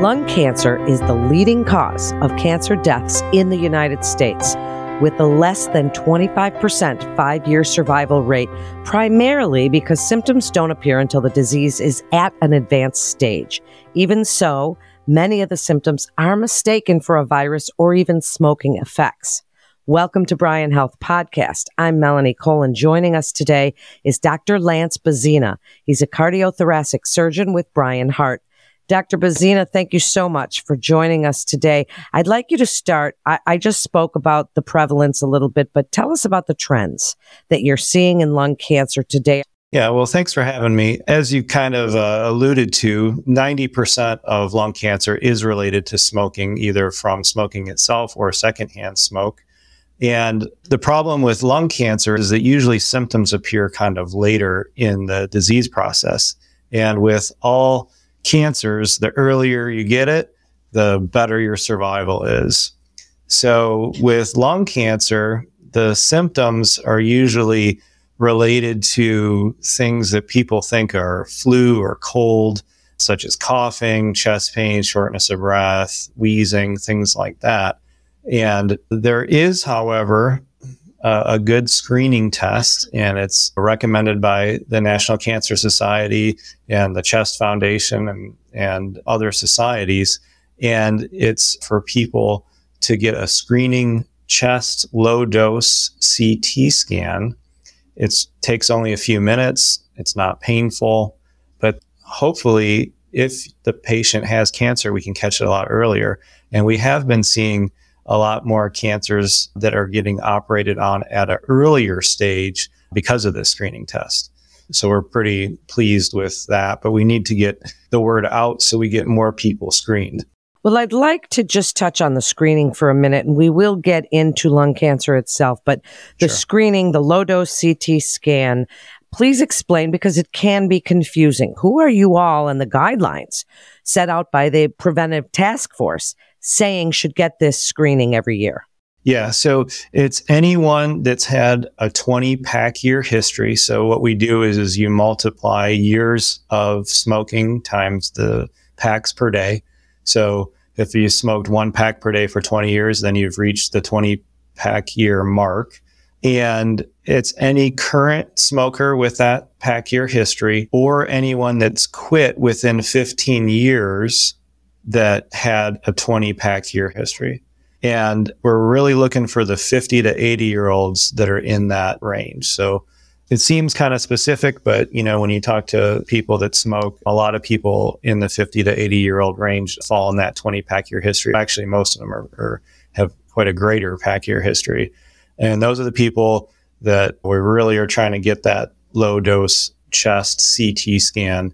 Lung cancer is the leading cause of cancer deaths in the United States, with a less than 25% five year survival rate, primarily because symptoms don't appear until the disease is at an advanced stage. Even so, many of the symptoms are mistaken for a virus or even smoking effects. Welcome to Bryan Health Podcast. I'm Melanie Cole, and joining us today is Dr. Lance Bezzina. He's a cardiothoracic surgeon with Bryan Heart. Dr. Bezzina, thank you so much for joining us today. I'd like you to start. I, I, just spoke about the prevalence a little bit, but tell us about the trends that you're seeing in lung cancer today. Yeah, well, thanks for having me. As you kind of uh, alluded to, 90% of lung cancer is related to smoking, either from smoking itself or secondhand smoke. And the problem with lung cancer is that usually symptoms appear kind of later in the disease process. And with all cancers, the earlier you get it, the better your survival is. So with lung cancer, the symptoms are usually related to things that people think are flu or cold, such as coughing, chest pain, shortness of breath, wheezing, things like that. And there is, however, a good screening test, and it's recommended by the National Cancer Society and the Chest Foundation and, and other societies. And it's for people to get a screening chest low dose CT scan. It takes only a few minutes. It's not painful, but hopefully, if the patient has cancer, we can catch it a lot earlier. And we have been seeing a lot more cancers that are getting operated on at an earlier stage because of this screening test. So we're pretty pleased with that, but we need to get the word out so we get more people screened. Well, I'd like to just touch on the screening for a minute and we will get into lung cancer itself, but the sure. screening, the low dose CT scan, please explain because it can be confusing. Who are you all and the guidelines set out by the preventive task force saying should get this screening every year? Yeah, so it's anyone that's had a 20 pack year history. So what we do is, is you multiply years of smoking times the packs per day. So if you smoked one pack per day for 20 years, then you've reached the 20 pack year mark. And it's any current smoker with that pack year history or anyone that's quit within 15 years that had a 20 pack year history. And we're really looking for the 50 to 80 year olds that are in that range. So it seems kind of specific, but you know, when you talk to people that smoke, a lot of people in the 50 to 80 year old range fall in that 20 pack year history. Actually, most of them are, are have quite a greater pack year history. And those are the people that we really are trying to get that low dose chest CT scan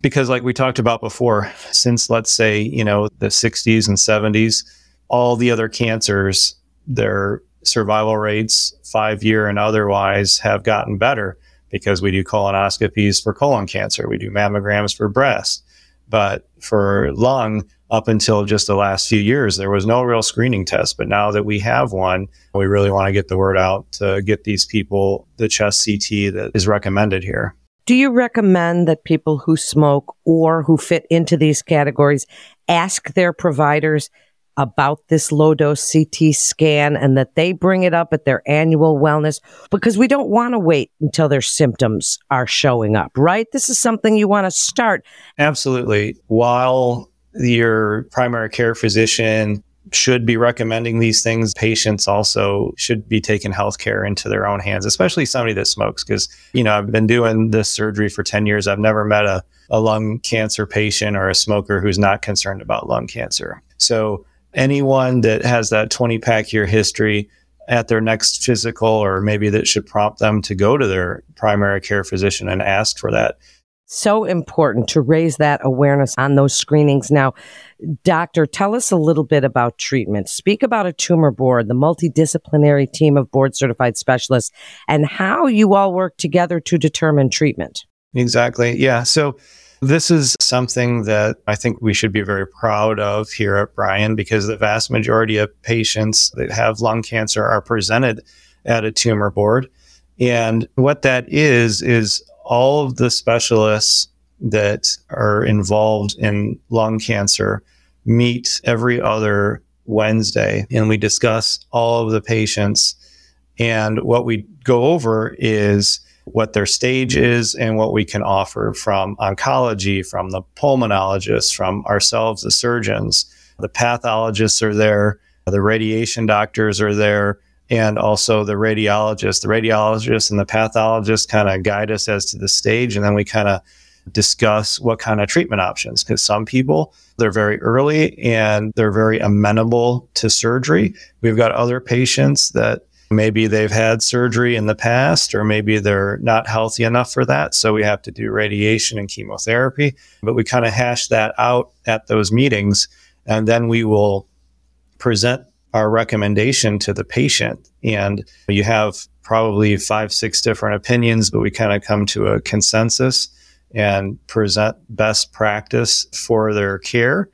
because like we talked about before since let's say you know the 60s and 70s all the other cancers their survival rates 5 year and otherwise have gotten better because we do colonoscopies for colon cancer we do mammograms for breast. But for lung up until just the last few years there was no real screening test. But now that we have one we really want to get the word out to get these people the chest CT that is recommended here do you recommend that people who smoke or who fit into these categories ask their providers about this low dose CT scan and that they bring it up at their annual wellness? Because we don't want to wait until their symptoms are showing up, right? This is something you want to start. Absolutely. While your primary care physician should be recommending these things. Patients also should be taking healthcare into their own hands, especially somebody that smokes. Because, you know, I've been doing this surgery for 10 years. I've never met a, a lung cancer patient or a smoker who's not concerned about lung cancer. So, anyone that has that 20 pack year history at their next physical, or maybe that should prompt them to go to their primary care physician and ask for that so important to raise that awareness on those screenings. Now, doctor, tell us a little bit about treatment. Speak about a tumor board, the multidisciplinary team of board certified specialists, and how you all work together to determine treatment. Exactly. Yeah. So, this is something that I think we should be very proud of here at Bryan because the vast majority of patients that have lung cancer are presented at a tumor board. And what that is, is all of the specialists that are involved in lung cancer meet every other Wednesday and we discuss all of the patients. And what we go over is what their stage is and what we can offer from oncology, from the pulmonologists, from ourselves, the surgeons. The pathologists are there, the radiation doctors are there, and also the radiologists. The radiologists and the pathologists kind of guide us as to the stage, and then we kind of discuss what kind of treatment options because some people they're very early and they're very amenable to surgery we've got other patients that maybe they've had surgery in the past or maybe they're not healthy enough for that so we have to do radiation and chemotherapy but we kind of hash that out at those meetings and then we will present our recommendation to the patient and you have probably five six different opinions but we kind of come to a consensus and present best practice for their care.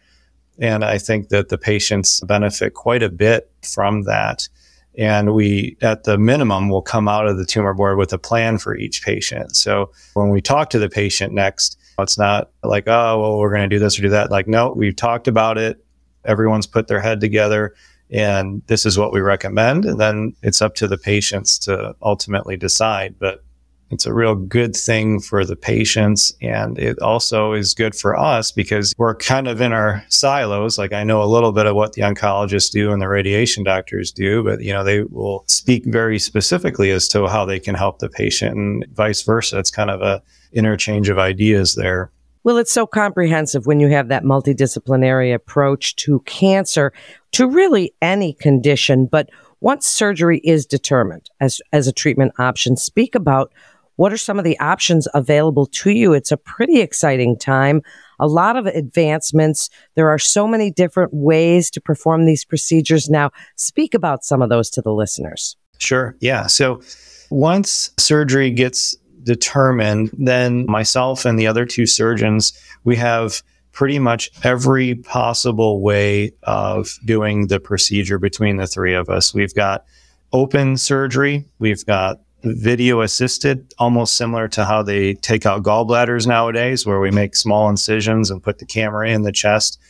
And I think that the patients benefit quite a bit from that. And we, at the minimum, will come out of the tumor board with a plan for each patient. So when we talk to the patient next, it's not like, oh, well, we're going to do this or do that. Like, no, we've talked about it. Everyone's put their head together and this is what we recommend. And then it's up to the patients to ultimately decide. But it's a real good thing for the patients. And it also is good for us because we're kind of in our silos. Like I know a little bit of what the oncologists do and the radiation doctors do, but you know, they will speak very specifically as to how they can help the patient and vice versa. It's kind of a interchange of ideas there. Well, it's so comprehensive when you have that multidisciplinary approach to cancer, to really any condition. But once surgery is determined as, as a treatment option, speak about what are some of the options available to you? It's a pretty exciting time. A lot of advancements. There are so many different ways to perform these procedures now. Speak about some of those to the listeners. Sure. Yeah. So once surgery gets determined, then myself and the other two surgeons, we have pretty much every possible way of doing the procedure between the three of us. We've got open surgery, we've got video assisted, almost similar to how they take out gallbladders nowadays, where we make small incisions and put the camera in the chest.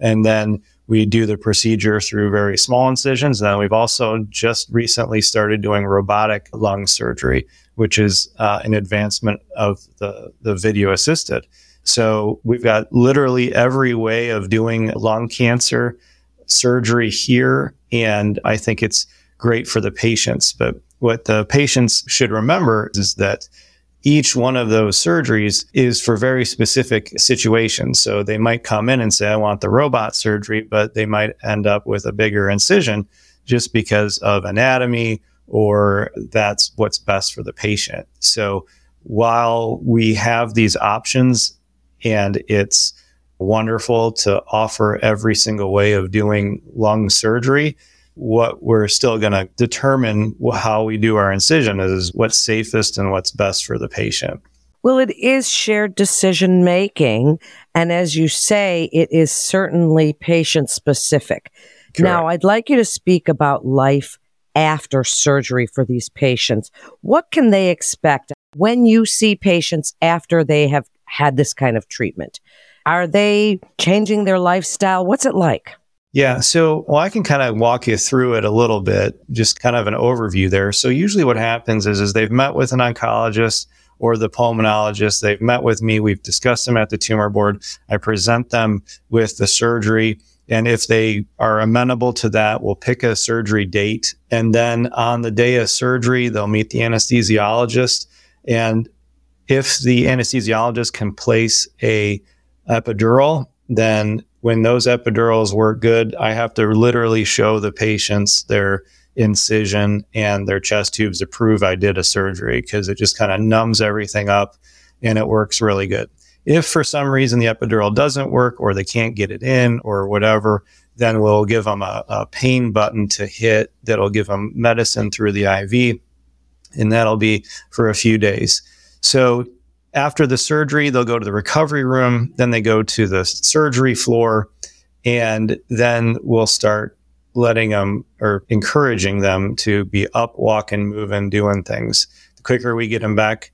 And then we do the procedure through very small incisions. And Then we've also just recently started doing robotic lung surgery, which is uh, an advancement of the, the video assisted. So we've got literally every way of doing lung cancer surgery here. And I think it's great for the patients. But what the patients should remember is that each one of those surgeries is for very specific situations. So they might come in and say, I want the robot surgery, but they might end up with a bigger incision just because of anatomy or that's what's best for the patient. So while we have these options and it's wonderful to offer every single way of doing lung surgery, what we're still going to determine how we do our incision is what's safest and what's best for the patient. Well, it is shared decision making. And as you say, it is certainly patient specific. Correct. Now, I'd like you to speak about life after surgery for these patients. What can they expect when you see patients after they have had this kind of treatment? Are they changing their lifestyle? What's it like? Yeah. So, well, I can kind of walk you through it a little bit, just kind of an overview there. So, usually what happens is, is they've met with an oncologist or the pulmonologist. They've met with me. We've discussed them at the tumor board. I present them with the surgery. And if they are amenable to that, we'll pick a surgery date. And then on the day of surgery, they'll meet the anesthesiologist. And if the anesthesiologist can place a epidural, then when those epidurals work good, I have to literally show the patients their incision and their chest tubes to prove I did a surgery because it just kind of numbs everything up and it works really good. If for some reason the epidural doesn't work or they can't get it in or whatever, then we'll give them a, a pain button to hit that'll give them medicine through the IV, and that'll be for a few days. So after the surgery, they'll go to the recovery room, then they go to the surgery floor, and then we'll start letting them or encouraging them to be up, walking, moving, doing things. The quicker we get them back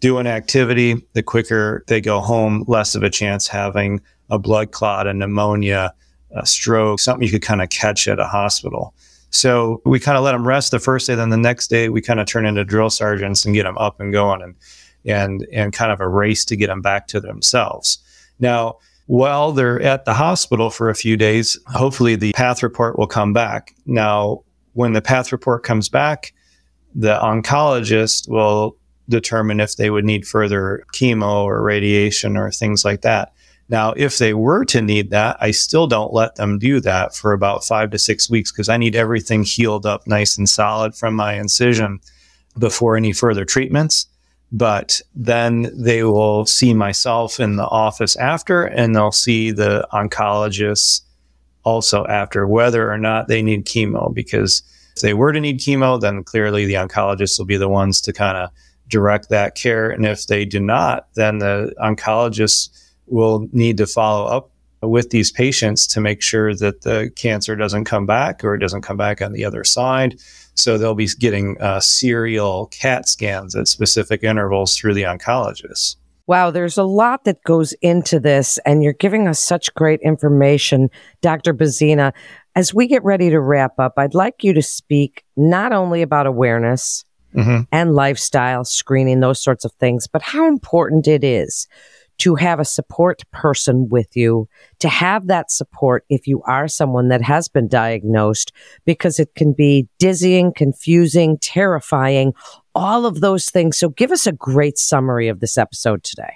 doing activity, the quicker they go home, less of a chance having a blood clot, a pneumonia, a stroke, something you could kind of catch at a hospital. So we kind of let them rest the first day. Then the next day, we kind of turn into drill sergeants and get them up and going and, and, and kind of a race to get them back to themselves. Now, while they're at the hospital for a few days, hopefully the path report will come back. Now, when the path report comes back, the oncologist will determine if they would need further chemo or radiation or things like that. Now, if they were to need that, I still don't let them do that for about five to six weeks because I need everything healed up nice and solid from my incision before any further treatments. But then they will see myself in the office after, and they'll see the oncologists also after, whether or not they need chemo. Because if they were to need chemo, then clearly the oncologists will be the ones to kind of direct that care. And if they do not, then the oncologists will need to follow up with these patients to make sure that the cancer doesn't come back or it doesn't come back on the other side. So they'll be getting uh, serial CAT scans at specific intervals through the oncologist. Wow, there's a lot that goes into this, and you're giving us such great information, Dr. Bezzina. As we get ready to wrap up, I'd like you to speak not only about awareness mm-hmm. and lifestyle screening, those sorts of things, but how important it is to have a support person with you, to have that support if you are someone that has been diagnosed, because it can be dizzying, confusing, terrifying, all of those things. So give us a great summary of this episode today.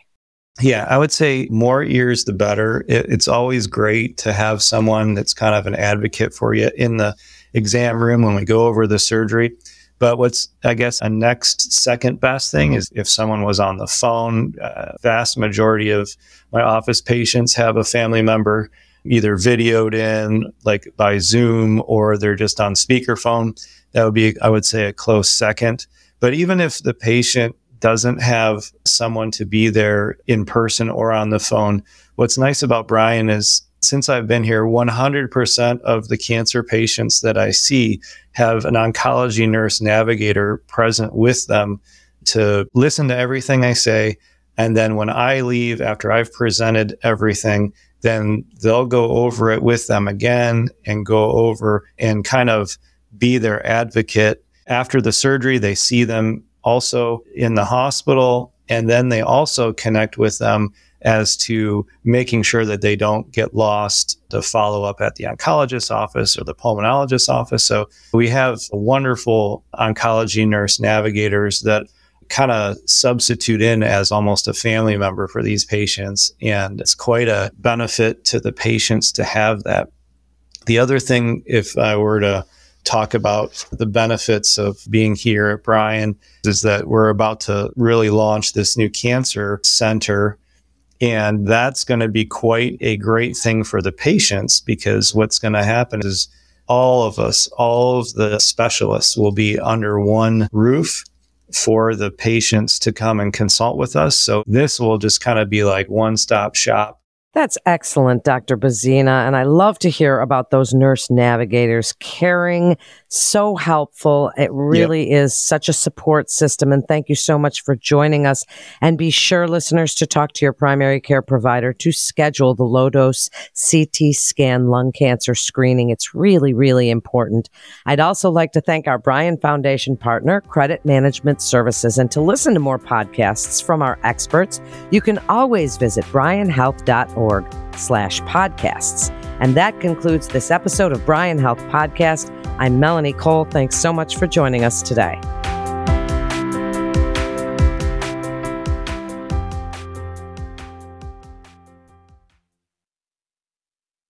Yeah, I would say more ears, the better. It, it's always great to have someone that's kind of an advocate for you in the exam room when we go over the surgery. But what's, I guess, a next second best thing is if someone was on the phone. Uh, vast majority of my office patients have a family member either videoed in, like by Zoom, or they're just on speakerphone. That would be, I would say, a close second. But even if the patient doesn't have someone to be there in person or on the phone, what's nice about Bryan is since I've been here, 100% of the cancer patients that I see have an oncology nurse navigator present with them to listen to everything I say. And then when I leave after I've presented everything, then they'll go over it with them again and go over and kind of be their advocate. After the surgery, they see them also in the hospital and then they also connect with them as to making sure that they don't get lost to follow up at the oncologist's office or the pulmonologist's office. So we have wonderful oncology nurse navigators that kind of substitute in as almost a family member for these patients. And it's quite a benefit to the patients to have that. The other thing, if I were to talk about the benefits of being here at Bryan, is that we're about to really launch this new cancer center and that's going to be quite a great thing for the patients because what's going to happen is all of us, all of the specialists will be under one roof for the patients to come and consult with us. So this will just kind of be like one stop shop that's excellent, Dr. Bezzina. And I love to hear about those nurse navigators caring, so helpful. It really yep. is such a support system. And thank you so much for joining us. And be sure, listeners, to talk to your primary care provider to schedule the low dose CT scan lung cancer screening. It's really, really important. I'd also like to thank our Bryan Foundation partner, Credit Management Services. And to listen to more podcasts from our experts, you can always visit bryanhealth.org org slash podcasts. And that concludes this episode of Bryan Health Podcast. I'm Melanie Cole. Thanks so much for joining us today.